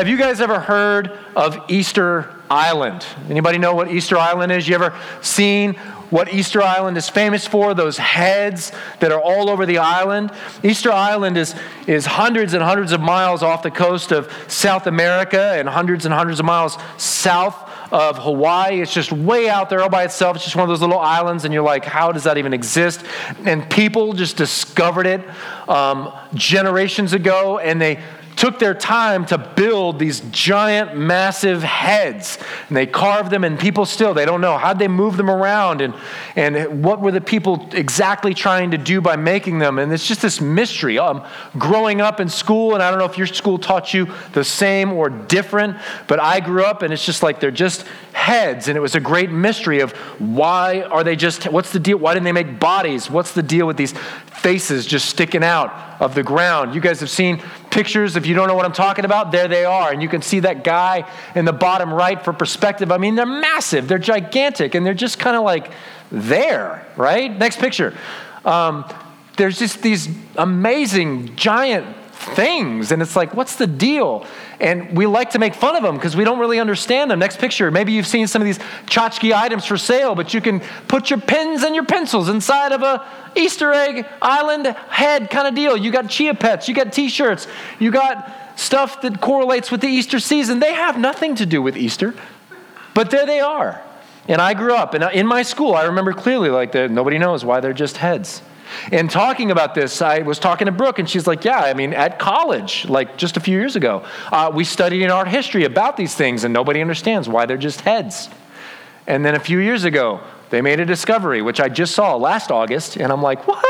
Have you guys ever heard of Easter Island? Anybody know what Easter Island is? You ever seen what Easter Island is famous for, those heads that are all over the island. Easter Island is, is hundreds and hundreds of miles off the coast of South America and hundreds and hundreds of miles south of Hawaii. It's just way out there all by itself. It's just one of those little islands, and you're like, how does that even exist? And people just discovered it um, generations ago, and they took their time to build these giant, massive heads. And they carved them, and people still, they don't know. How'd they move them around? And, and what were the people exactly trying to do by making them? And it's just this mystery. Um, growing up in school, and I don't know if your school taught you the same or different, but I grew up, and it's just like they're just heads. And it was a great mystery of why are they just, what's the deal? Why didn't they make bodies? What's the deal with these faces just sticking out? of the ground. You guys have seen pictures. If you don't know what I'm talking about, there they are. And you can see that guy in the bottom right for perspective. I mean, they're massive, they're gigantic, and they're just kind of like there, right? Next picture. Um, there's just these amazing, giant things. And it's like, what's the deal? And we like to make fun of them because we don't really understand them. Next picture. Maybe you've seen some of these tchotchke items for sale, but you can put your pens and your pencils inside of a Easter egg island head kind of deal. You got chia pets, you got t shirts, you got stuff that correlates with the Easter season. They have nothing to do with Easter, but there they are. And I grew up, and in my school, I remember clearly like that nobody knows why they're just heads. And talking about this, I was talking to Brooke, and she's like, Yeah, I mean, at college, like just a few years ago, uh, we studied in art history about these things, and nobody understands why they're just heads. And then a few years ago, they made a discovery, which I just saw last August, and I'm like, What?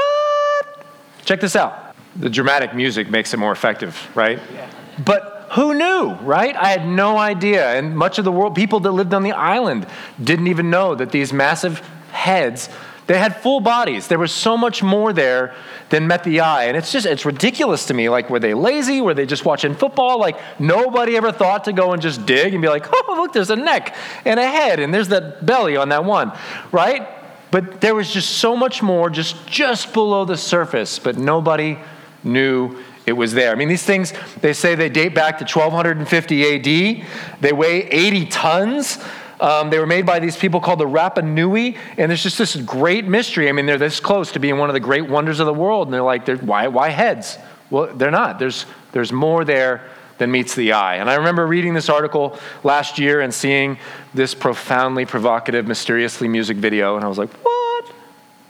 Check this out. The dramatic music makes it more effective, right? Yeah. But who knew, right? I had no idea. And much of the world, people that lived on the island, didn't even know that these massive heads they had full bodies. There was so much more there than met the eye. And it's just, it's ridiculous to me. Like, were they lazy? Were they just watching football? Like, nobody ever thought to go and just dig and be like, oh, look, there's a neck and a head, and there's that belly on that one, right? But there was just so much more just, just below the surface, but nobody knew it was there. I mean, these things, they say they date back to 1250 AD. They weigh 80 tons. Um, they were made by these people called the Rapa Nui, and there's just this great mystery. I mean, they're this close to being one of the great wonders of the world, and they're like, they're, why, why heads? Well, they're not. There's, there's more there than meets the eye. And I remember reading this article last year and seeing this profoundly provocative, mysteriously music video, and I was like, what?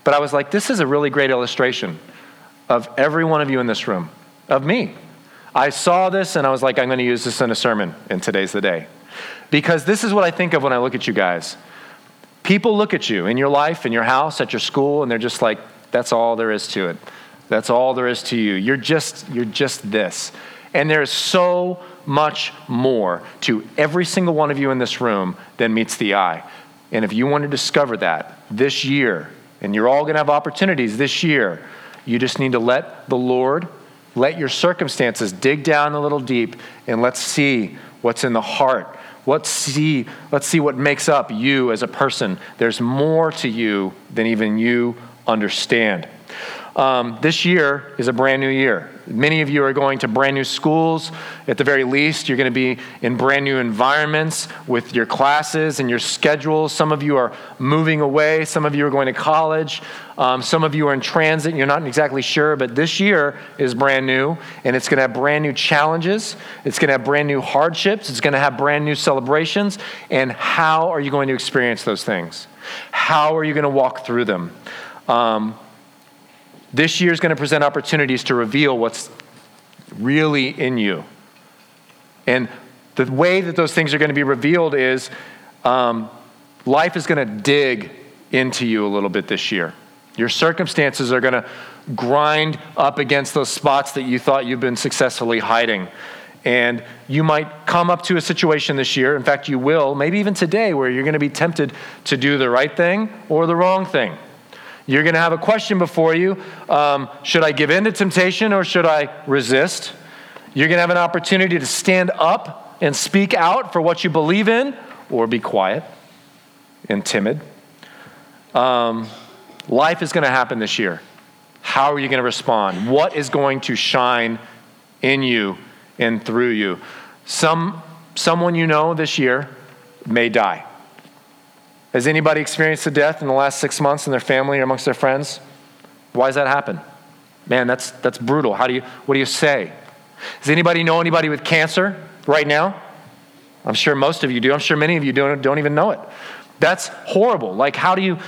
But I was like, this is a really great illustration of every one of you in this room, of me. I saw this and I was like, I'm going to use this in a sermon, and today's the day. Because this is what I think of when I look at you guys. People look at you in your life, in your house, at your school, and they're just like, that's all there is to it. That's all there is to you. You're just, you're just this. And there is so much more to every single one of you in this room than meets the eye. And if you want to discover that this year, and you're all going to have opportunities this year, you just need to let the Lord, let your circumstances dig down a little deep, and let's see what's in the heart Let's see, let's see what makes up you as a person. There's more to you than even you understand. Um, this year is a brand new year. Many of you are going to brand new schools. At the very least, you're going to be in brand new environments with your classes and your schedules. Some of you are moving away. Some of you are going to college. Um, some of you are in transit. You're not exactly sure, but this year is brand new, and it's going to have brand new challenges. It's going to have brand new hardships. It's going to have brand new celebrations. And how are you going to experience those things? How are you going to walk through them? Um, this year is going to present opportunities to reveal what's really in you. And the way that those things are going to be revealed is um, life is going to dig into you a little bit this year. Your circumstances are going to grind up against those spots that you thought you've been successfully hiding. And you might come up to a situation this year, in fact, you will, maybe even today, where you're going to be tempted to do the right thing or the wrong thing. You're going to have a question before you um, Should I give in to temptation or should I resist? You're going to have an opportunity to stand up and speak out for what you believe in or be quiet and timid. Um, life is going to happen this year. How are you going to respond? What is going to shine in you and through you? Some, someone you know this year may die. Has anybody experienced a death in the last six months in their family or amongst their friends? Why does that happen? Man, that's, that's brutal. How do you, what do you say? Does anybody know anybody with cancer right now? I'm sure most of you do. I'm sure many of you don't, don't even know it. That's horrible. Like, how do you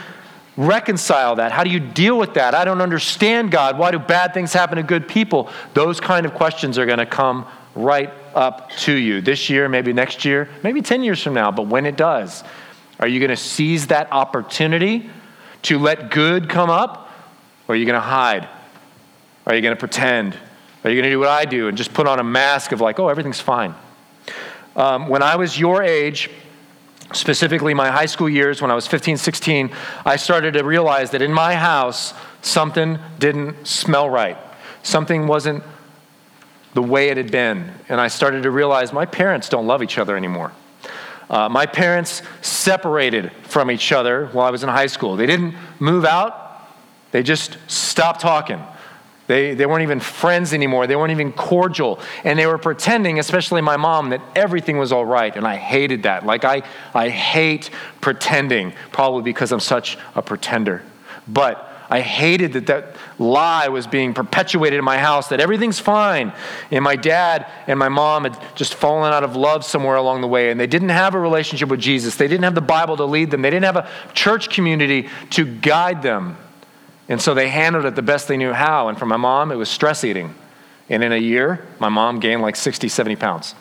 reconcile that? How do you deal with that? I don't understand God. Why do bad things happen to good people? Those kind of questions are going to come right up to you this year, maybe next year, maybe 10 years from now. But when it does, are you going to seize that opportunity to let good come up? Or are you going to hide? Are you going to pretend? Are you going to do what I do and just put on a mask of like, oh, everything's fine? Um, when I was your age, specifically my high school years, when I was 15, 16, I started to realize that in my house, something didn't smell right. Something wasn't the way it had been. And I started to realize my parents don't love each other anymore. Uh, my parents separated from each other while I was in high school. They didn't move out, they just stopped talking. They, they weren't even friends anymore. They weren't even cordial. And they were pretending, especially my mom, that everything was all right. And I hated that. Like, I, I hate pretending, probably because I'm such a pretender. But I hated that that lie was being perpetuated in my house, that everything's fine. And my dad and my mom had just fallen out of love somewhere along the way, and they didn't have a relationship with Jesus. They didn't have the Bible to lead them, they didn't have a church community to guide them. And so they handled it the best they knew how. And for my mom, it was stress eating. And in a year, my mom gained like 60, 70 pounds.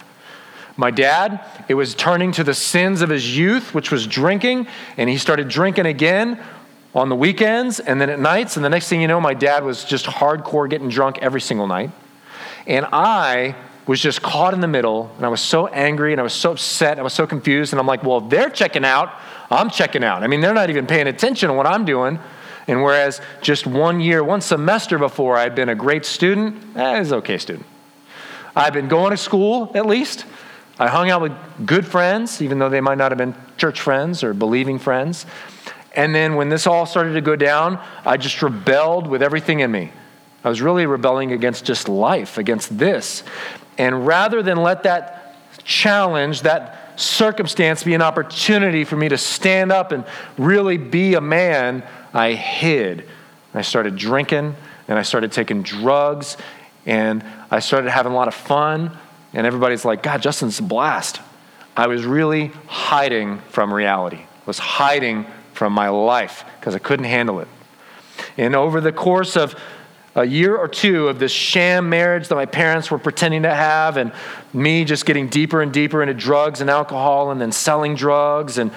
My dad, it was turning to the sins of his youth, which was drinking, and he started drinking again on the weekends and then at nights. And the next thing you know, my dad was just hardcore getting drunk every single night. And I was just caught in the middle, and I was so angry and I was so upset, I was so confused. And I'm like, well, if they're checking out, I'm checking out. I mean, they're not even paying attention to what I'm doing. And whereas just one year, one semester before, I'd been a great student, eh, I was okay student. I'd been going to school at least. I hung out with good friends, even though they might not have been church friends or believing friends. And then when this all started to go down, I just rebelled with everything in me. I was really rebelling against just life, against this. And rather than let that challenge, that circumstance be an opportunity for me to stand up and really be a man, I hid. I started drinking and I started taking drugs and I started having a lot of fun. And everybody's like, God, Justin's a blast. I was really hiding from reality, I was hiding from my life because I couldn't handle it. And over the course of a year or two of this sham marriage that my parents were pretending to have, and me just getting deeper and deeper into drugs and alcohol, and then selling drugs and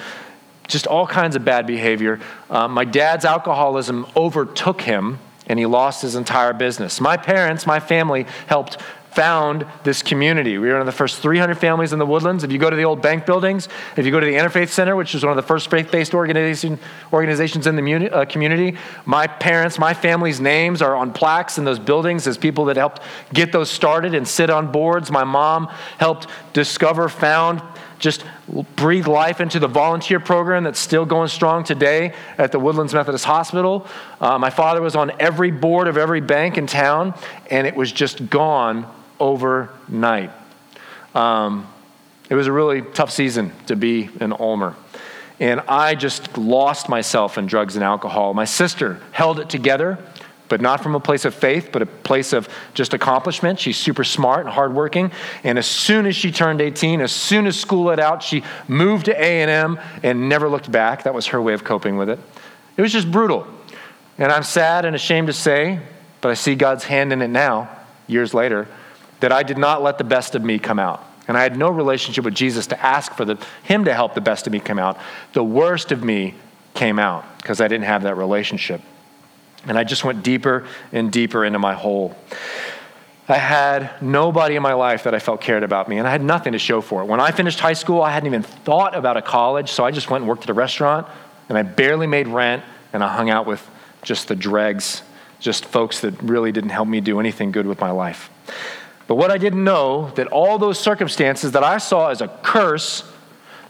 just all kinds of bad behavior. Uh, my dad's alcoholism overtook him and he lost his entire business. My parents, my family, helped found this community. We were one of the first 300 families in the woodlands. If you go to the old bank buildings, if you go to the Interfaith Center, which is one of the first faith based organization, organizations in the muni- uh, community, my parents, my family's names are on plaques in those buildings as people that helped get those started and sit on boards. My mom helped discover, found, just breathe life into the volunteer program that's still going strong today at the Woodlands Methodist Hospital. Uh, my father was on every board of every bank in town, and it was just gone overnight. Um, it was a really tough season to be an Ulmer. And I just lost myself in drugs and alcohol. My sister held it together but not from a place of faith, but a place of just accomplishment. She's super smart and hardworking. And as soon as she turned 18, as soon as school let out, she moved to A&M and never looked back. That was her way of coping with it. It was just brutal. And I'm sad and ashamed to say, but I see God's hand in it now, years later, that I did not let the best of me come out. And I had no relationship with Jesus to ask for the, him to help the best of me come out. The worst of me came out because I didn't have that relationship. And I just went deeper and deeper into my hole. I had nobody in my life that I felt cared about me, and I had nothing to show for it. When I finished high school, I hadn't even thought about a college, so I just went and worked at a restaurant, and I barely made rent, and I hung out with just the dregs, just folks that really didn't help me do anything good with my life. But what I didn't know, that all those circumstances that I saw as a curse,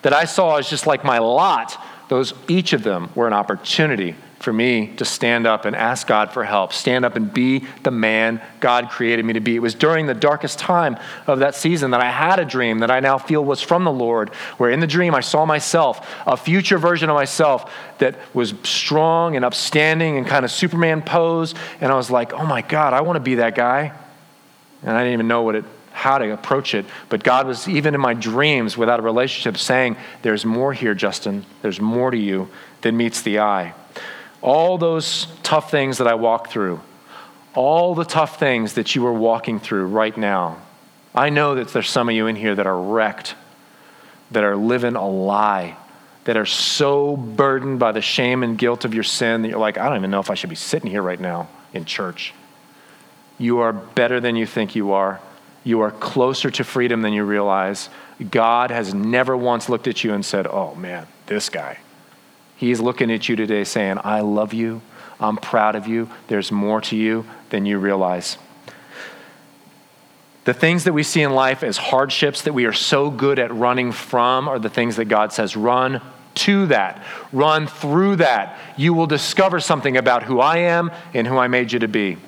that I saw as just like my lot, those each of them were an opportunity for me to stand up and ask God for help, stand up and be the man God created me to be. It was during the darkest time of that season that I had a dream that I now feel was from the Lord, where in the dream I saw myself, a future version of myself that was strong and upstanding and kind of Superman pose. And I was like, oh my God, I want to be that guy. And I didn't even know what it how to approach it. But God was, even in my dreams without a relationship, saying, There's more here, Justin. There's more to you than meets the eye. All those tough things that I walked through, all the tough things that you are walking through right now. I know that there's some of you in here that are wrecked, that are living a lie, that are so burdened by the shame and guilt of your sin that you're like, I don't even know if I should be sitting here right now in church. You are better than you think you are. You are closer to freedom than you realize. God has never once looked at you and said, Oh man, this guy. He's looking at you today saying, I love you. I'm proud of you. There's more to you than you realize. The things that we see in life as hardships that we are so good at running from are the things that God says, run to that, run through that. You will discover something about who I am and who I made you to be.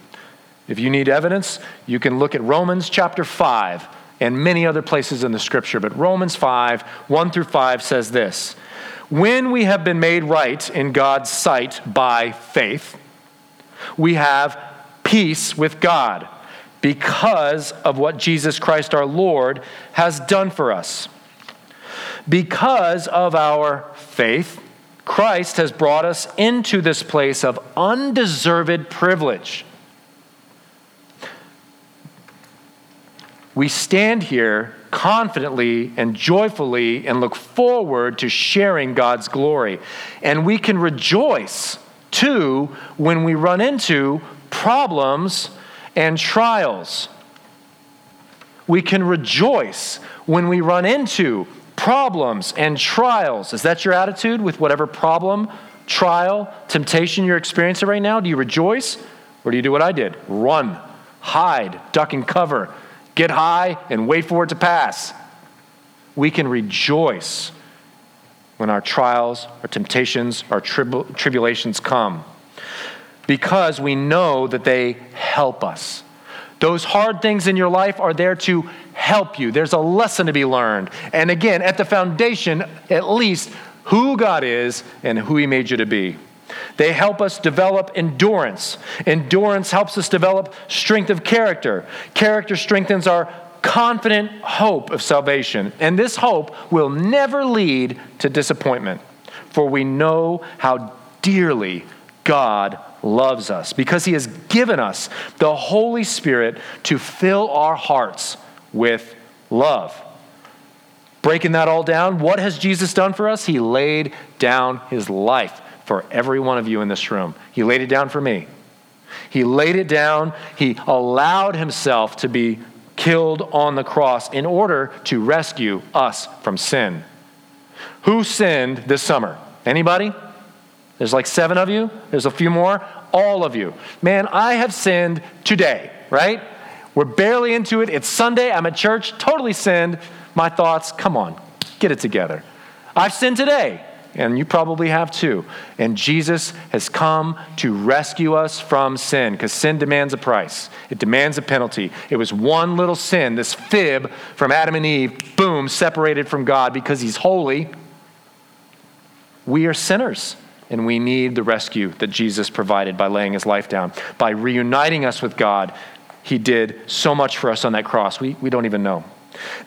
If you need evidence, you can look at Romans chapter 5 and many other places in the scripture. But Romans 5, 1 through 5 says this When we have been made right in God's sight by faith, we have peace with God because of what Jesus Christ our Lord has done for us. Because of our faith, Christ has brought us into this place of undeserved privilege we stand here confidently and joyfully and look forward to sharing God's glory. And we can rejoice too when we run into problems and trials. We can rejoice when we run into problems and trials. Is that your attitude with whatever problem, trial, temptation you're experiencing right now? Do you rejoice? Or do you do what I did? Run, hide, duck and cover get high, and wait for it to pass. We can rejoice when our trials, our temptations, our trib- tribulations come because we know that they help us. Those hard things in your life are there to help you. There's a lesson to be learned. And again, at the foundation, at least, who God is and who He made you to be. They help us develop endurance. Endurance helps us develop strength of character. Character strengthens our confident hope of salvation. And this hope will never lead to disappointment, for we know how dearly God loves us because he has given us the Holy Spirit to fill our hearts with love. Breaking that all down, what has Jesus done for us? He laid down his life for every one of you in this room. He laid it down for me. He laid it down. He allowed himself to be killed on the cross in order to rescue us from sin. Who sinned this summer? Anybody? There's like seven of you. There's a few more. All of you. Man, I have sinned today, right? We're barely into it. It's Sunday. I'm at church. Totally sinned. My thoughts, come on, get it together. I've sinned today and you probably have too. And Jesus has come to rescue us from sin because sin demands a price, it demands a penalty. It was one little sin, this fib from Adam and Eve, boom, separated from God because He's holy. We are sinners. And we need the rescue that Jesus provided by laying his life down. By reuniting us with God, he did so much for us on that cross. We, we don't even know.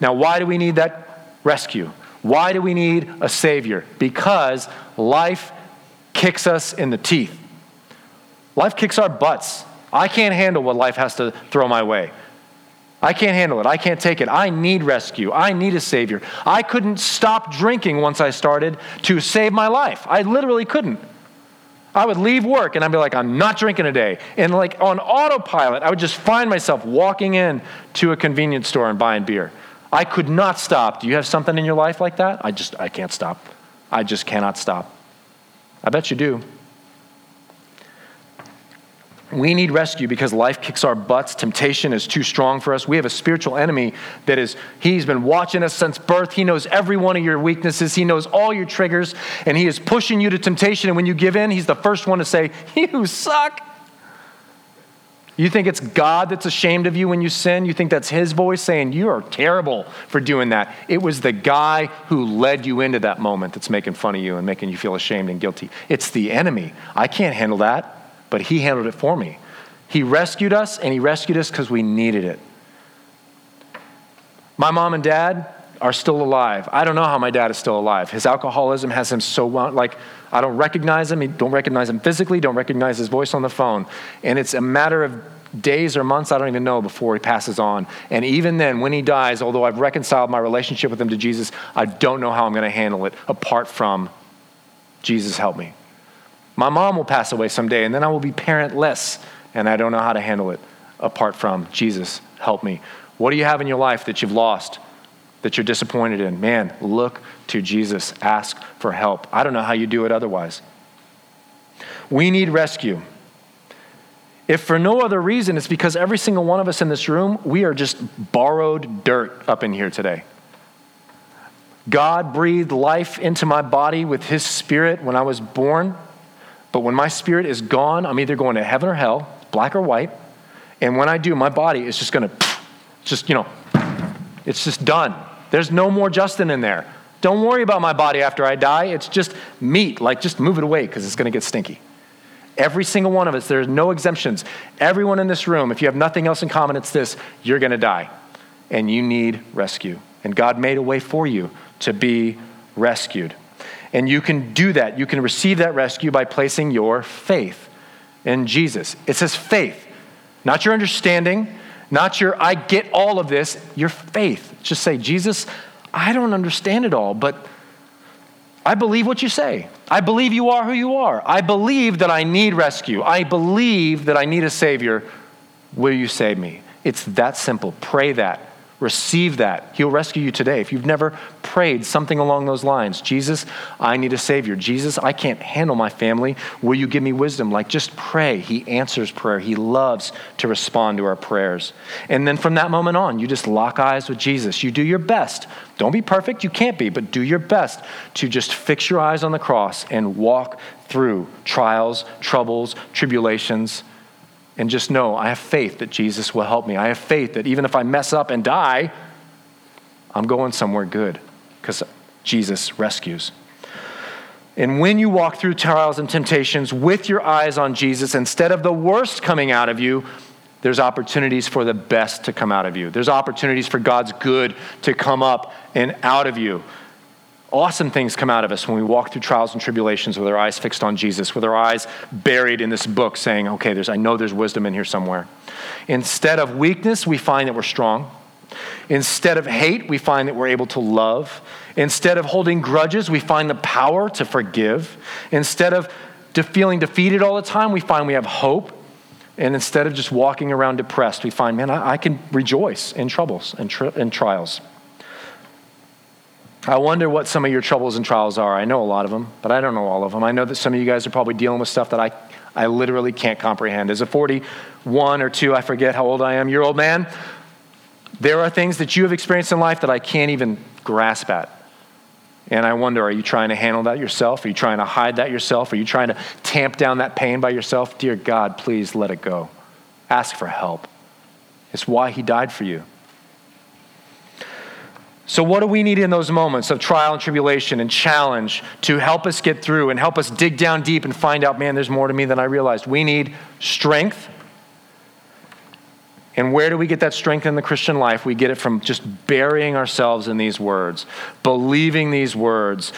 Now, why do we need that rescue? Why do we need a Savior? Because life kicks us in the teeth. Life kicks our butts. I can't handle what life has to throw my way. I can't handle it. I can't take it. I need rescue. I need a Savior. I couldn't stop drinking once I started to save my life. I literally couldn't. I would leave work and I'd be like, I'm not drinking today. And like on autopilot, I would just find myself walking in to a convenience store and buying beer. I could not stop. Do you have something in your life like that? I just, I can't stop. I just cannot stop. I bet you do. We need rescue because life kicks our butts. Temptation is too strong for us. We have a spiritual enemy that is, he's been watching us since birth. He knows every one of your weaknesses, he knows all your triggers, and he is pushing you to temptation. And when you give in, he's the first one to say, You suck. You think it's God that's ashamed of you when you sin? You think that's his voice saying, You are terrible for doing that? It was the guy who led you into that moment that's making fun of you and making you feel ashamed and guilty. It's the enemy. I can't handle that but He handled it for me. He rescued us, and He rescued us because we needed it. My mom and dad are still alive. I don't know how my dad is still alive. His alcoholism has him so like I don't recognize him. He don't recognize him physically. Don't recognize his voice on the phone. And it's a matter of days or months, I don't even know, before he passes on. And even then, when he dies, although I've reconciled my relationship with him to Jesus, I don't know how I'm going to handle it apart from Jesus help me. My mom will pass away someday, and then I will be parentless, and I don't know how to handle it apart from Jesus, help me. What do you have in your life that you've lost, that you're disappointed in? Man, look to Jesus. Ask for help. I don't know how you do it otherwise. We need rescue. If for no other reason, it's because every single one of us in this room, we are just borrowed dirt up in here today. God breathed life into my body with His Spirit when I was born. But when my spirit is gone, I'm either going to heaven or hell, black or white. And when I do, my body is just going to, just, you know, it's just done. There's no more Justin in there. Don't worry about my body after I die. It's just meat. Like, just move it away because it's going to get stinky. Every single one of us, there's no exemptions. Everyone in this room, if you have nothing else in common, it's this you're going to die. And you need rescue. And God made a way for you to be rescued. And you can do that. You can receive that rescue by placing your faith in Jesus. It says faith, not your understanding, not your I get all of this, your faith. Just say, Jesus, I don't understand it all, but I believe what you say. I believe you are who you are. I believe that I need rescue. I believe that I need a Savior. Will you save me? It's that simple. Pray that. Receive that. He'll rescue you today. If you've never prayed something along those lines, Jesus, I need a Savior. Jesus, I can't handle my family. Will you give me wisdom? Like, just pray. He answers prayer. He loves to respond to our prayers. And then from that moment on, you just lock eyes with Jesus. You do your best. Don't be perfect. You can't be, but do your best to just fix your eyes on the cross and walk through trials, troubles, tribulations and just know I have faith that Jesus will help me. I have faith that even if I mess up and die, I'm going somewhere good because Jesus rescues. And when you walk through trials and temptations with your eyes on Jesus, instead of the worst coming out of you, there's opportunities for the best to come out of you. There's opportunities for God's good to come up and out of you. Awesome things come out of us when we walk through trials and tribulations with our eyes fixed on Jesus, with our eyes buried in this book, saying, okay, there's, I know there's wisdom in here somewhere. Instead of weakness, we find that we're strong. Instead of hate, we find that we're able to love. Instead of holding grudges, we find the power to forgive. Instead of feeling defeated all the time, we find we have hope. And instead of just walking around depressed, we find, man, I, I can rejoice in troubles and, tri- and trials. I wonder what some of your troubles and trials are. I know a lot of them, but I don't know all of them. I know that some of you guys are probably dealing with stuff that I, I literally can't comprehend. As a 41 or 2, I forget how old I am, year old man, there are things that you have experienced in life that I can't even grasp at. And I wonder, are you trying to handle that yourself? Are you trying to hide that yourself? Are you trying to tamp down that pain by yourself? Dear God, please let it go. Ask for help. It's why He died for you. So, what do we need in those moments of trial and tribulation and challenge to help us get through and help us dig down deep and find out, man, there's more to me than I realized? We need strength. And where do we get that strength in the Christian life? We get it from just burying ourselves in these words, believing these words,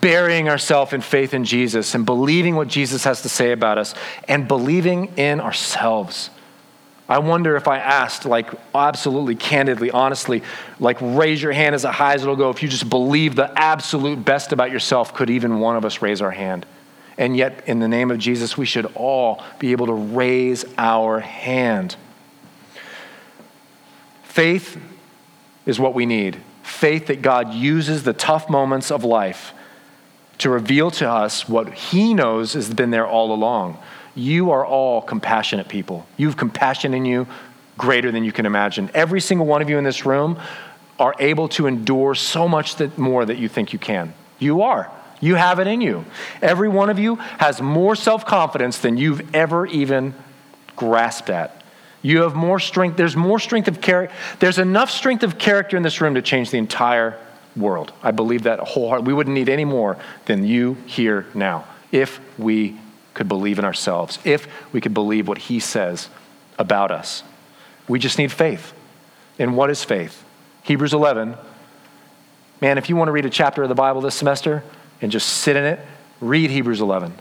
burying ourselves in faith in Jesus, and believing what Jesus has to say about us, and believing in ourselves. I wonder if I asked, like, absolutely candidly, honestly, like, raise your hand as high as it'll go. If you just believe the absolute best about yourself, could even one of us raise our hand? And yet, in the name of Jesus, we should all be able to raise our hand. Faith is what we need. Faith that God uses the tough moments of life to reveal to us what He knows has been there all along. You are all compassionate people. You have compassion in you greater than you can imagine. Every single one of you in this room are able to endure so much that more that you think you can. You are. You have it in you. Every one of you has more self confidence than you've ever even grasped at. You have more strength. There's more strength of character. There's enough strength of character in this room to change the entire world. I believe that wholeheartedly. We wouldn't need any more than you here now if we could believe in ourselves, if we could believe what He says about us. We just need faith. And what is faith? Hebrews 11. Man, if you want to read a chapter of the Bible this semester and just sit in it, read Hebrews 11.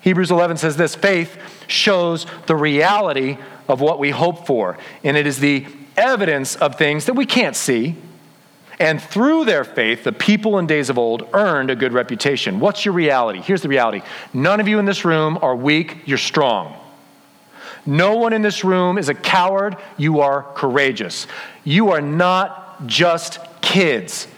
Hebrews 11 says this faith shows the reality of what we hope for, and it is the evidence of things that we can't see. And through their faith, the people in days of old earned a good reputation. What's your reality? Here's the reality none of you in this room are weak, you're strong. No one in this room is a coward, you are courageous. You are not just kids.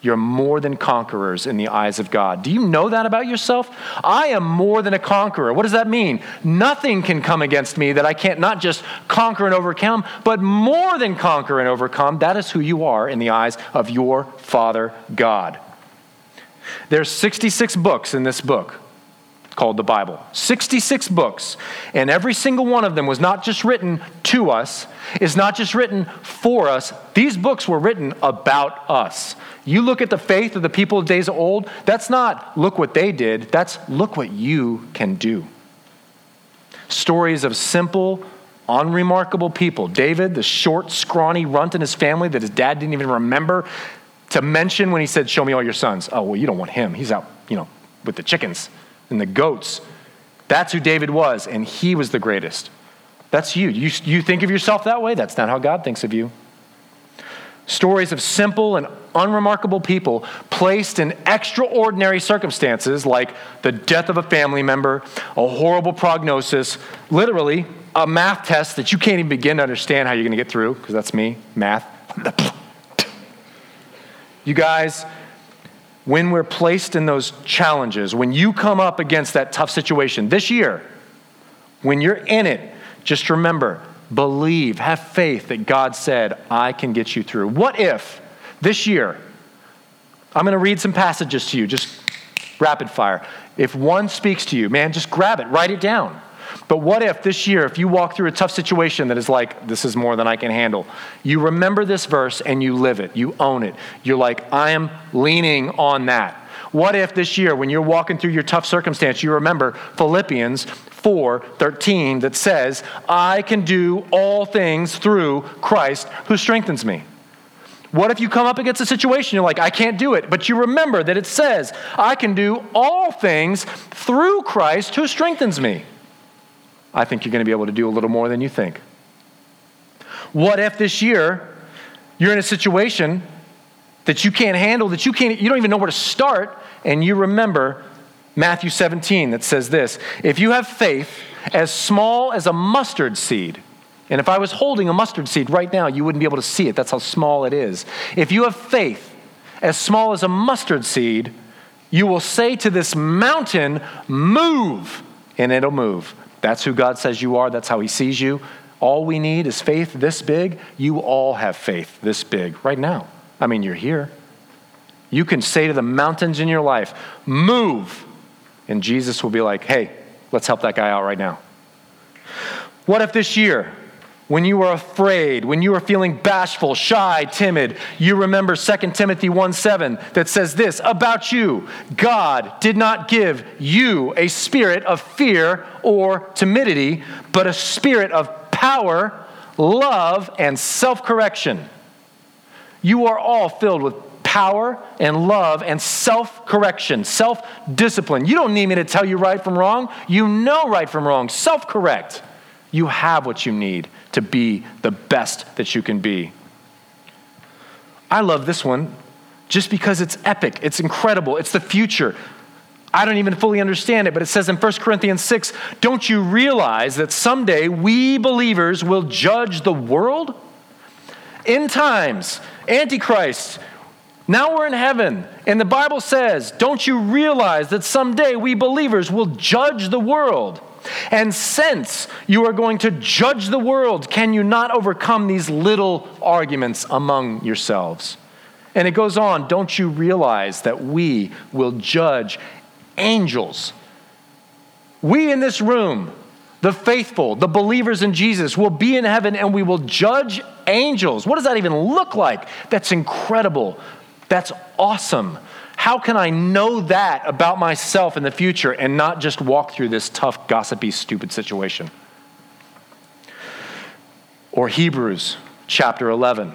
You're more than conquerors in the eyes of God. Do you know that about yourself? I am more than a conqueror. What does that mean? Nothing can come against me that I can't not just conquer and overcome, but more than conquer and overcome. That is who you are in the eyes of your Father God. There's 66 books in this book called the Bible. 66 books. And every single one of them was not just written to us, is not just written for us. These books were written about us. You look at the faith of the people of days old, that's not look what they did, that's look what you can do. Stories of simple, unremarkable people. David, the short, scrawny runt in his family that his dad didn't even remember to mention when he said, Show me all your sons. Oh, well, you don't want him. He's out, you know, with the chickens and the goats. That's who David was, and he was the greatest. That's you. you. You think of yourself that way? That's not how God thinks of you. Stories of simple and unremarkable people placed in extraordinary circumstances like the death of a family member, a horrible prognosis, literally a math test that you can't even begin to understand how you're going to get through, because that's me, math. you guys, when we're placed in those challenges, when you come up against that tough situation this year, when you're in it, just remember, believe, have faith that God said, I can get you through. What if this year, I'm going to read some passages to you, just rapid fire. If one speaks to you, man, just grab it, write it down. But what if this year, if you walk through a tough situation that is like, this is more than I can handle, you remember this verse and you live it, you own it. You're like, I am leaning on that. What if this year, when you're walking through your tough circumstance, you remember Philippians 4 13 that says, I can do all things through Christ who strengthens me? What if you come up against a situation, you're like, I can't do it, but you remember that it says, I can do all things through Christ who strengthens me? I think you're going to be able to do a little more than you think. What if this year you're in a situation that you can't handle, that you can't, you don't even know where to start, and you remember Matthew 17 that says this If you have faith as small as a mustard seed, and if I was holding a mustard seed right now, you wouldn't be able to see it. That's how small it is. If you have faith as small as a mustard seed, you will say to this mountain, Move, and it'll move. That's who God says you are. That's how He sees you. All we need is faith this big. You all have faith this big right now. I mean, you're here. You can say to the mountains in your life, Move. And Jesus will be like, Hey, let's help that guy out right now. What if this year when you are afraid, when you are feeling bashful, shy, timid, you remember 2 Timothy 1 7 that says this about you God did not give you a spirit of fear or timidity, but a spirit of power, love, and self correction. You are all filled with power and love and self correction, self discipline. You don't need me to tell you right from wrong. You know right from wrong. Self correct. You have what you need to be the best that you can be. I love this one just because it's epic, it's incredible, it's the future. I don't even fully understand it, but it says in 1 Corinthians 6 Don't you realize that someday we believers will judge the world? In times, Antichrist Now we're in heaven, and the Bible says, Don't you realize that someday we believers will judge the world? And since you are going to judge the world, can you not overcome these little arguments among yourselves? And it goes on, don't you realize that we will judge angels? We in this room, the faithful, the believers in Jesus, will be in heaven and we will judge angels. What does that even look like? That's incredible. That's awesome. How can I know that about myself in the future and not just walk through this tough, gossipy, stupid situation? Or Hebrews chapter 11,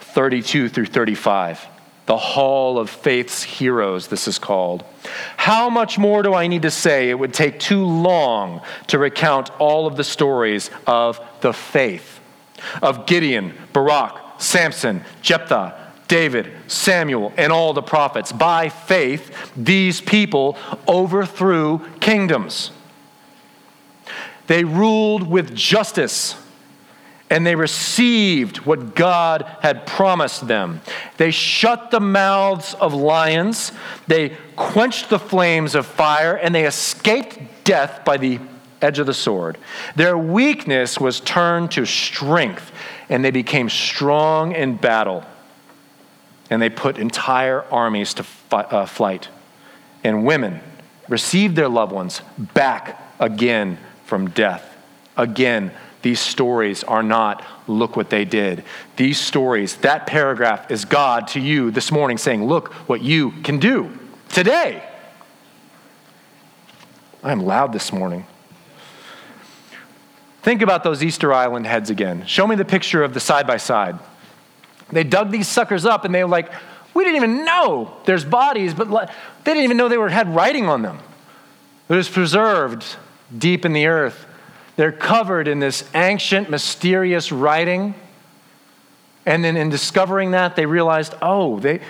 32 through 35. The Hall of Faith's Heroes, this is called. How much more do I need to say? It would take too long to recount all of the stories of the faith of Gideon, Barak, Samson, Jephthah, David, Samuel, and all the prophets. By faith, these people overthrew kingdoms. They ruled with justice and they received what God had promised them. They shut the mouths of lions, they quenched the flames of fire, and they escaped death by the edge of the sword. Their weakness was turned to strength, and they became strong in battle and they put entire armies to uh, flight. And women received their loved ones back again from death. Again, these stories are not, look what they did. These stories, that paragraph is God to you this morning saying, look what you can do today. I'm loud this morning. Think about those Easter Island heads again. Show me the picture of the side by side. They dug these suckers up and they were like, we didn't even know there's bodies, but they didn't even know they were, had writing on them. It was preserved deep in the earth. They're covered in this ancient, mysterious writing. And then in discovering that, they realized, oh, they,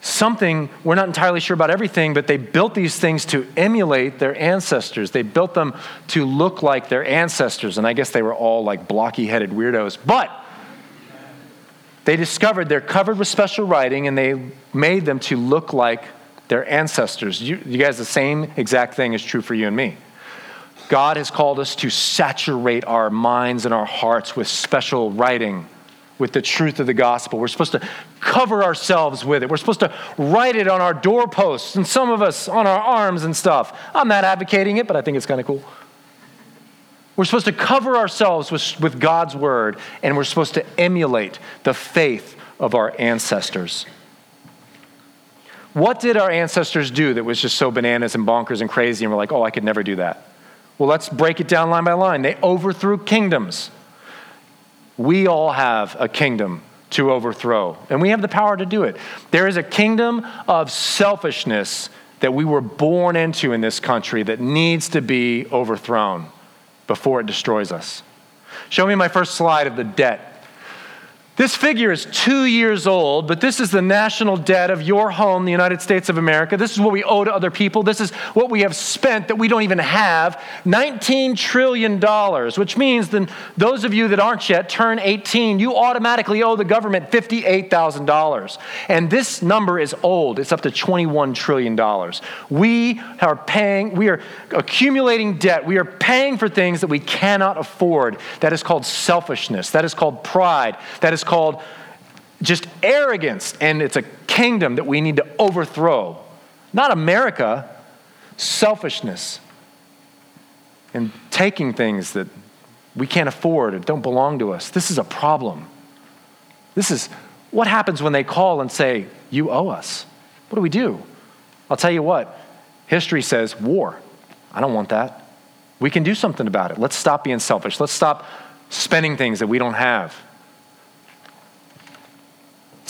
something, we're not entirely sure about everything, but they built these things to emulate their ancestors. They built them to look like their ancestors. And I guess they were all like blocky headed weirdos. But they discovered they're covered with special writing and they made them to look like their ancestors. You, you, guys, the same exact thing is true for you and me. God has called us to saturate our minds and our hearts with special writing, with the truth of the gospel. We're supposed to cover ourselves with it. We're supposed to write it on our doorposts and some of us on our arms and stuff. I'm not advocating it, but I think it's kind of cool. We're supposed to cover ourselves with, with God's word, and we're supposed to emulate the faith of our ancestors. What did our ancestors do that was just so bananas and bonkers and crazy, and we're like, oh, I could never do that? Well, let's break it down line by line. They overthrew kingdoms. We all have a kingdom to overthrow, and we have the power to do it. There is a kingdom of selfishness that we were born into in this country that needs to be overthrown before it destroys us. Show me my first slide of the debt this figure is two years old, but this is the national debt of your home, the United States of America. This is what we owe to other people. This is what we have spent that we don't even have $19 trillion, which means then those of you that aren't yet turn 18, you automatically owe the government $58,000. And this number is old, it's up to $21 trillion. We are paying, we are accumulating debt, we are paying for things that we cannot afford. That is called selfishness, that is called pride, that is is called just arrogance, and it's a kingdom that we need to overthrow. Not America, selfishness, and taking things that we can't afford or don't belong to us. This is a problem. This is what happens when they call and say, You owe us. What do we do? I'll tell you what, history says war. I don't want that. We can do something about it. Let's stop being selfish. Let's stop spending things that we don't have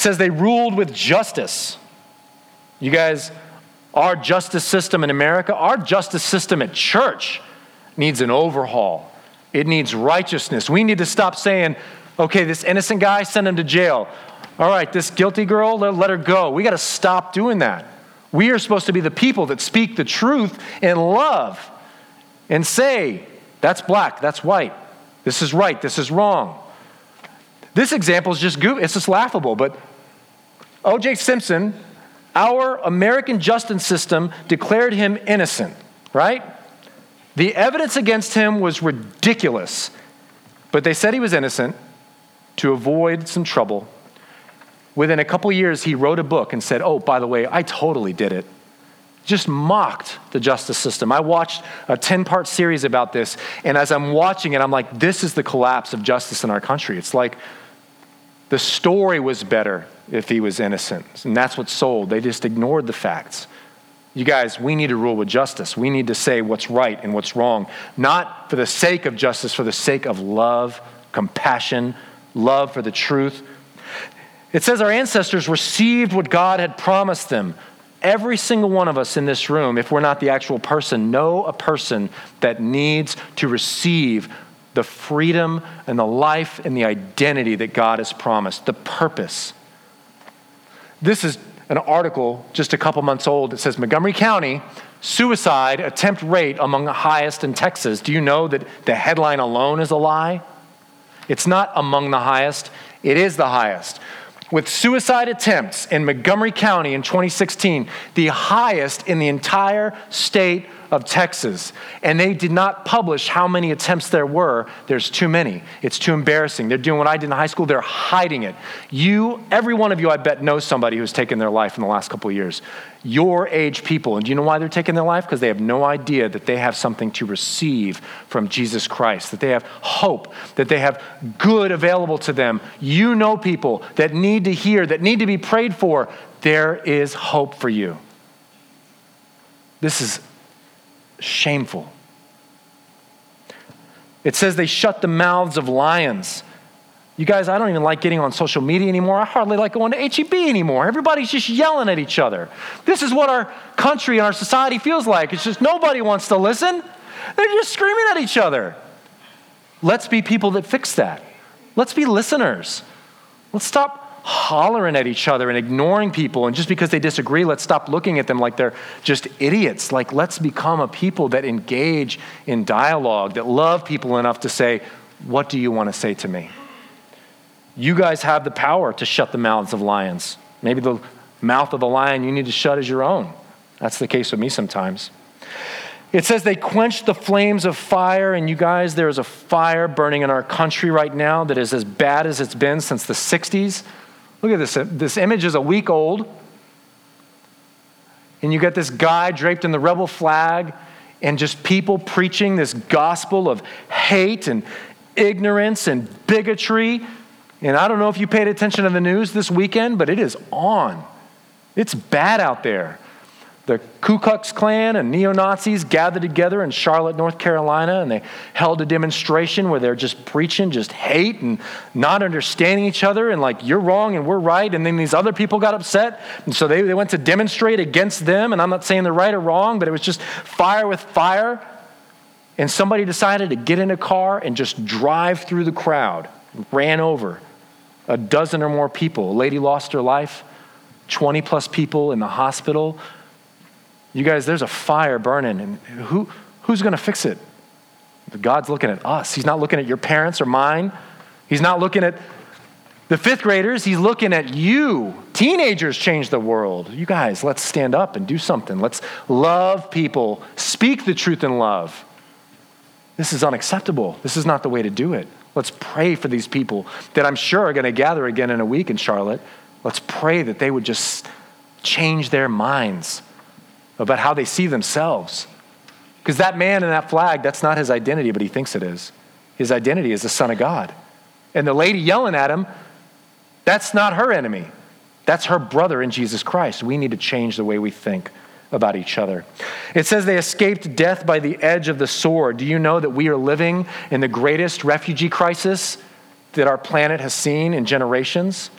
says they ruled with justice. You guys, our justice system in America, our justice system at church needs an overhaul. It needs righteousness. We need to stop saying, okay, this innocent guy, send him to jail. All right, this guilty girl, let, her go. We got to stop doing that. We are supposed to be the people that speak the truth in love and say, that's black, that's white, this is right, this is wrong. This example is just it's just laughable, but O.J. Simpson, our American justice system declared him innocent, right? The evidence against him was ridiculous, but they said he was innocent to avoid some trouble. Within a couple years, he wrote a book and said, Oh, by the way, I totally did it. Just mocked the justice system. I watched a 10 part series about this, and as I'm watching it, I'm like, This is the collapse of justice in our country. It's like the story was better if he was innocent, and that's what sold. They just ignored the facts. You guys, we need to rule with justice. We need to say what's right and what's wrong, not for the sake of justice, for the sake of love, compassion, love for the truth. It says our ancestors received what God had promised them. Every single one of us in this room, if we're not the actual person, know a person that needs to receive the freedom and the life and the identity that God has promised, the purpose. This is an article just a couple months old. It says Montgomery County suicide attempt rate among the highest in Texas. Do you know that the headline alone is a lie? It's not among the highest, it is the highest. With suicide attempts in Montgomery County in 2016, the highest in the entire state of Texas. And they did not publish how many attempts there were. There's too many. It's too embarrassing. They're doing what I did in high school, they're hiding it. You, every one of you, I bet, knows somebody who's taken their life in the last couple of years. Your age people. And do you know why they're taking their life? Because they have no idea that they have something to receive from Jesus Christ, that they have hope, that they have good available to them. You know people that need to hear, that need to be prayed for. There is hope for you. This is shameful. It says they shut the mouths of lions. You guys, I don't even like getting on social media anymore. I hardly like going to HEB anymore. Everybody's just yelling at each other. This is what our country and our society feels like. It's just nobody wants to listen. They're just screaming at each other. Let's be people that fix that. Let's be listeners. Let's stop hollering at each other and ignoring people. And just because they disagree, let's stop looking at them like they're just idiots. Like, let's become a people that engage in dialogue, that love people enough to say, What do you want to say to me? You guys have the power to shut the mouths of lions. Maybe the mouth of the lion you need to shut is your own. That's the case with me sometimes. It says they quenched the flames of fire, and you guys, there is a fire burning in our country right now that is as bad as it's been since the 60s. Look at this. This image is a week old. And you get this guy draped in the rebel flag and just people preaching this gospel of hate and ignorance and bigotry. And I don't know if you paid attention to the news this weekend, but it is on. It's bad out there the Ku Klux Klan and neo Nazis gathered together in Charlotte, North Carolina, and they held a demonstration where they're just preaching just hate and not understanding each other and like, you're wrong and we're right. And then these other people got upset. And so they, they went to demonstrate against them. And I'm not saying they're right or wrong, but it was just fire with fire. And somebody decided to get in a car and just drive through the crowd, ran over a dozen or more people. A lady lost her life, 20 plus people in the hospital. You guys, there's a fire burning, and who, who's going to fix it? God's looking at us. He's not looking at your parents or mine. He's not looking at the fifth graders. He's looking at you. Teenagers change the world. You guys, let's stand up and do something. Let's love people, speak the truth in love. This is unacceptable. This is not the way to do it. Let's pray for these people that I'm sure are going to gather again in a week in Charlotte. Let's pray that they would just change their minds about how they see themselves. Because that man in that flag, that's not his identity, but he thinks it is. His identity is the Son of God. And the lady yelling at him, that's not her enemy. That's her brother in Jesus Christ. We need to change the way we think about each other. It says they escaped death by the edge of the sword. Do you know that we are living in the greatest refugee crisis that our planet has seen in generations?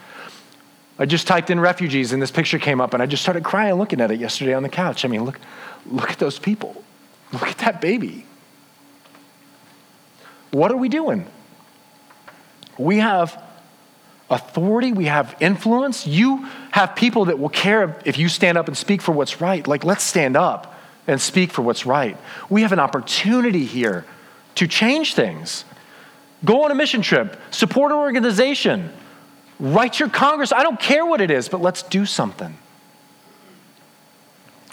I just typed in refugees and this picture came up and I just started crying looking at it yesterday on the couch. I mean, look, look at those people. Look at that baby. What are we doing? We have authority, we have influence. You have people that will care if you stand up and speak for what's right. Like, let's stand up and speak for what's right. We have an opportunity here to change things. Go on a mission trip, support an organization Write your Congress. I don't care what it is, but let's do something.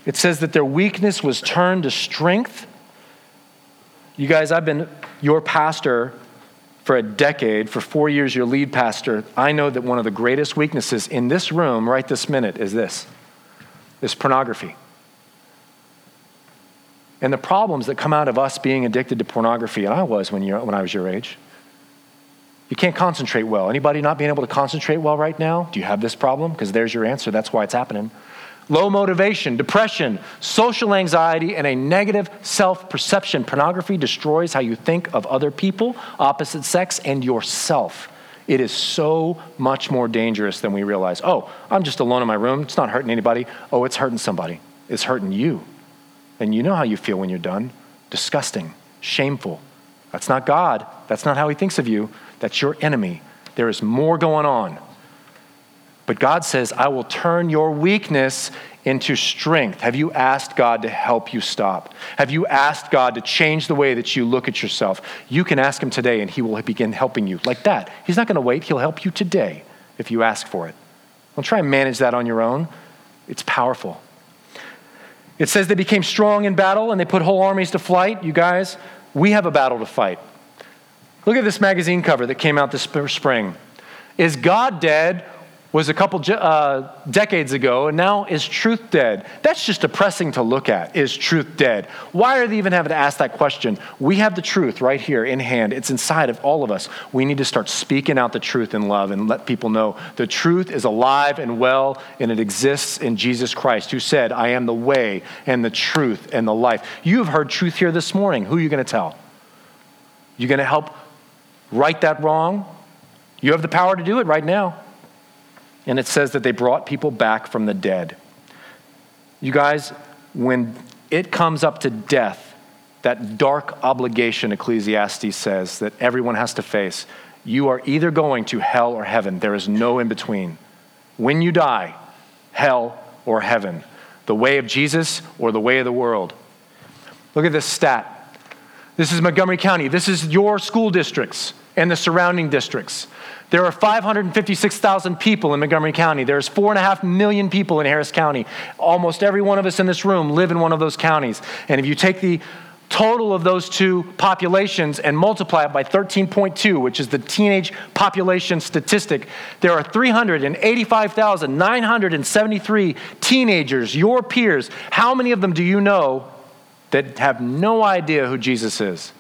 It says that their weakness was turned to strength. You guys, I've been your pastor for a decade, for four years, your lead pastor. I know that one of the greatest weaknesses in this room right this minute is this is pornography. And the problems that come out of us being addicted to pornography, and I was when, when I was your age. You can't concentrate well. Anybody not being able to concentrate well right now? Do you have this problem? Because there's your answer. That's why it's happening low motivation, depression, social anxiety, and a negative self perception. Pornography destroys how you think of other people, opposite sex, and yourself. It is so much more dangerous than we realize. Oh, I'm just alone in my room. It's not hurting anybody. Oh, it's hurting somebody. It's hurting you. And you know how you feel when you're done disgusting, shameful. That's not God. That's not how He thinks of you. That's your enemy. There is more going on. But God says, I will turn your weakness into strength. Have you asked God to help you stop? Have you asked God to change the way that you look at yourself? You can ask Him today and He will begin helping you like that. He's not going to wait, He'll help you today if you ask for it. Don't try and manage that on your own, it's powerful. It says they became strong in battle and they put whole armies to flight. You guys, we have a battle to fight. Look at this magazine cover that came out this spring. Is God dead was a couple uh, decades ago, and now is truth dead? That's just depressing to look at. Is truth dead? Why are they even having to ask that question? We have the truth right here in hand. It's inside of all of us. We need to start speaking out the truth in love and let people know the truth is alive and well, and it exists in Jesus Christ, who said, I am the way and the truth and the life. You have heard truth here this morning. Who are you going to tell? You're going to help right that wrong? You have the power to do it right now. And it says that they brought people back from the dead. You guys, when it comes up to death, that dark obligation Ecclesiastes says that everyone has to face, you are either going to hell or heaven. There is no in between. When you die, hell or heaven, the way of Jesus or the way of the world. Look at this stat. This is Montgomery County. This is your school districts and the surrounding districts. There are 556,000 people in Montgomery County. There's 4.5 million people in Harris County. Almost every one of us in this room live in one of those counties. And if you take the total of those two populations and multiply it by 13.2, which is the teenage population statistic, there are 385,973 teenagers, your peers. How many of them do you know that have no idea who Jesus is?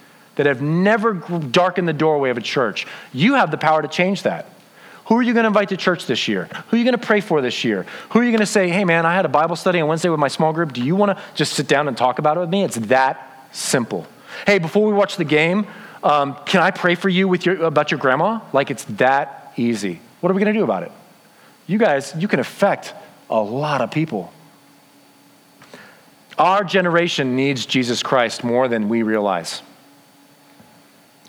That have never darkened the doorway of a church. You have the power to change that. Who are you going to invite to church this year? Who are you going to pray for this year? Who are you going to say, hey man, I had a Bible study on Wednesday with my small group. Do you want to just sit down and talk about it with me? It's that simple. Hey, before we watch the game, um, can I pray for you with your, about your grandma? Like it's that easy. What are we going to do about it? You guys, you can affect a lot of people. Our generation needs Jesus Christ more than we realize.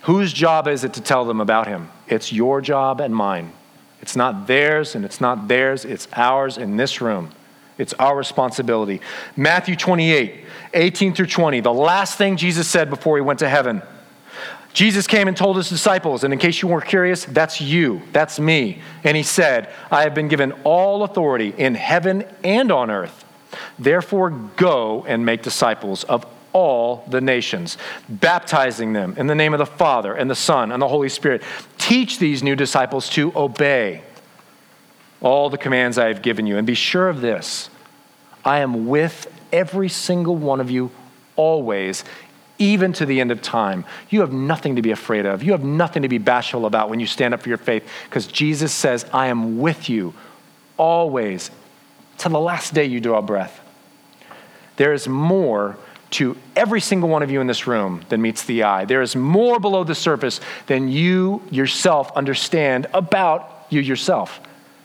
Whose job is it to tell them about him? It's your job and mine. It's not theirs and it's not theirs, it's ours in this room. It's our responsibility. Matthew 28, 18 through 20, the last thing Jesus said before he went to heaven. Jesus came and told his disciples, and in case you weren't curious, that's you, that's me. And he said, I have been given all authority in heaven and on earth. Therefore, go and make disciples of all the nations, baptizing them in the name of the Father and the Son and the Holy Spirit. Teach these new disciples to obey all the commands I have given you. And be sure of this I am with every single one of you always, even to the end of time. You have nothing to be afraid of. You have nothing to be bashful about when you stand up for your faith because Jesus says, I am with you always to the last day you draw breath. There is more to every single one of you in this room than meets the eye. There is more below the surface than you yourself understand about you yourself.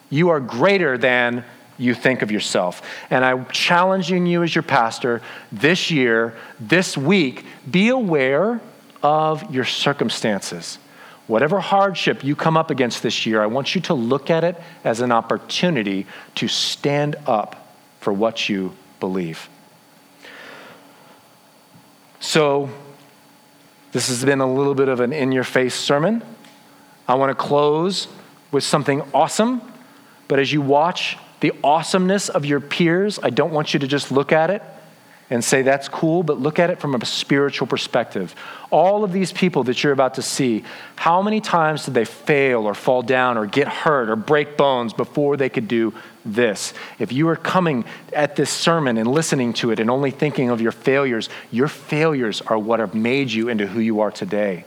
You are greater than you think of yourself. And I'm challenging you as your pastor this year, this week, be aware of your circumstances. Whatever hardship you come up against this year, I want you to look at it as an opportunity to stand up for what you believe. So, this has been a little bit of an in your face sermon. I want to close with something awesome, but as you watch the awesomeness of your peers, I don't want you to just look at it and say that's cool, but look at it from a spiritual perspective. All of these people that you're about to see, how many times did they fail or fall down or get hurt or break bones before they could do this? If you are coming at this sermon and listening to it and only thinking of your failures, your failures are what have made you into who you are today.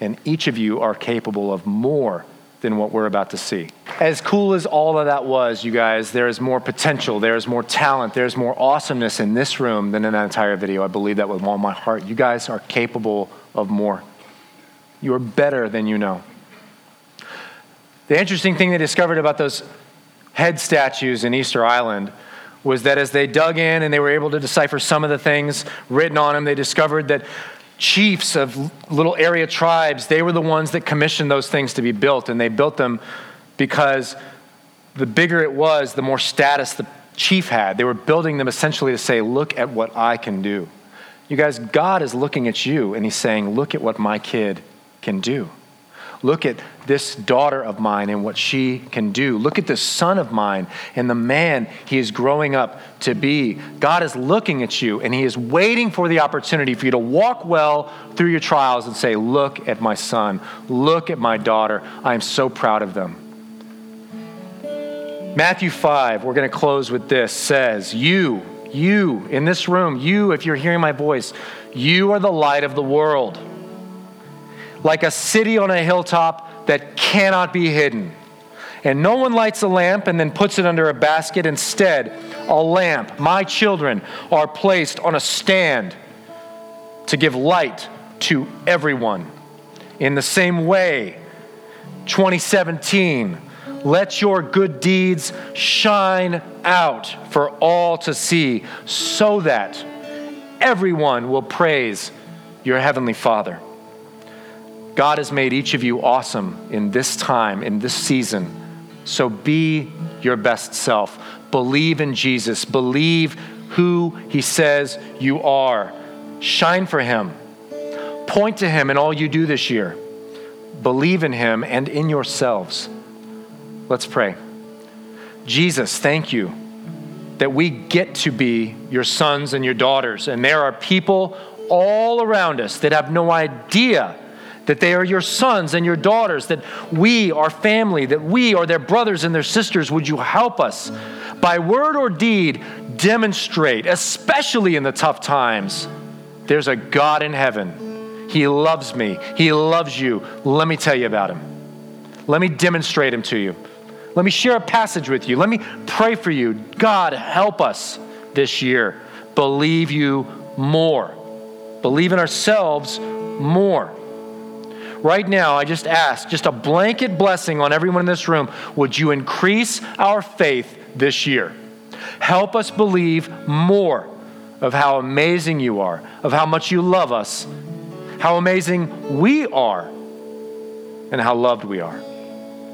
And each of you are capable of more than what we're about to see. As cool as all of that was, you guys, there is more potential, there is more talent, there's more awesomeness in this room than in that entire video. I believe that with all my heart. You guys are capable of more. You are better than you know. The interesting thing they discovered about those head statues in Easter Island was that as they dug in and they were able to decipher some of the things written on them, they discovered that chiefs of little area tribes, they were the ones that commissioned those things to be built. And they built them because the bigger it was, the more status the chief had. They were building them essentially to say, Look at what I can do. You guys, God is looking at you and He's saying, Look at what my kid can do. Look at this daughter of mine and what she can do. Look at this son of mine and the man he is growing up to be. God is looking at you and he is waiting for the opportunity for you to walk well through your trials and say, Look at my son. Look at my daughter. I am so proud of them. Matthew 5, we're going to close with this, says, You, you in this room, you, if you're hearing my voice, you are the light of the world like a city on a hilltop that cannot be hidden. And no one lights a lamp and then puts it under a basket. Instead, a lamp, my children, are placed on a stand to give light to everyone. In the same way, 2017, let your good deeds shine out for all to see, so that everyone will praise your Heavenly Father. God has made each of you awesome in this time, in this season. So be your best self. Believe in Jesus. Believe who he says you are. Shine for him. Point to him in all you do this year. Believe in him and in yourselves. Let's pray. Jesus, thank you that we get to be your sons and your daughters. And there are people all around us that have no idea that they are your sons and your daughters, that we are family, that we are their brothers and their sisters. Would you help us by word or deed demonstrate, especially in the tough times, there's a God in heaven. He loves me, He loves you. Let me tell you about Him. Let me demonstrate Him to you. Let me share a passage with you. Let me pray for you. God, help us this year. Believe you more. Believe in ourselves more right now, I just ask, just a blanket blessing on everyone in this room. Would you increase our faith this year? Help us believe more of how amazing you are, of how much you love us, how amazing we are, and how loved we are.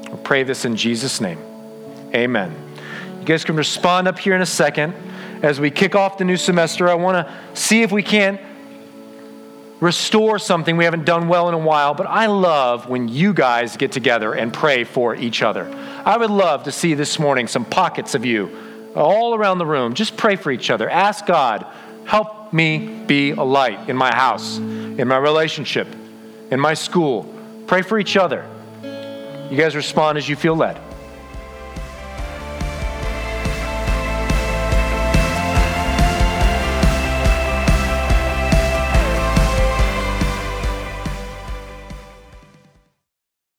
I pray this in Jesus' name. Amen. You guys can respond up here in a second as we kick off the new semester. I want to see if we can't restore something we haven't done well in a while, but I love when you guys get together and pray for each other. I would love to see this morning some pockets of you all around the room. Just pray for each other. Ask God, help me be a light in my house, in my relationship, in my school. Pray for each other. You guys respond as you feel led.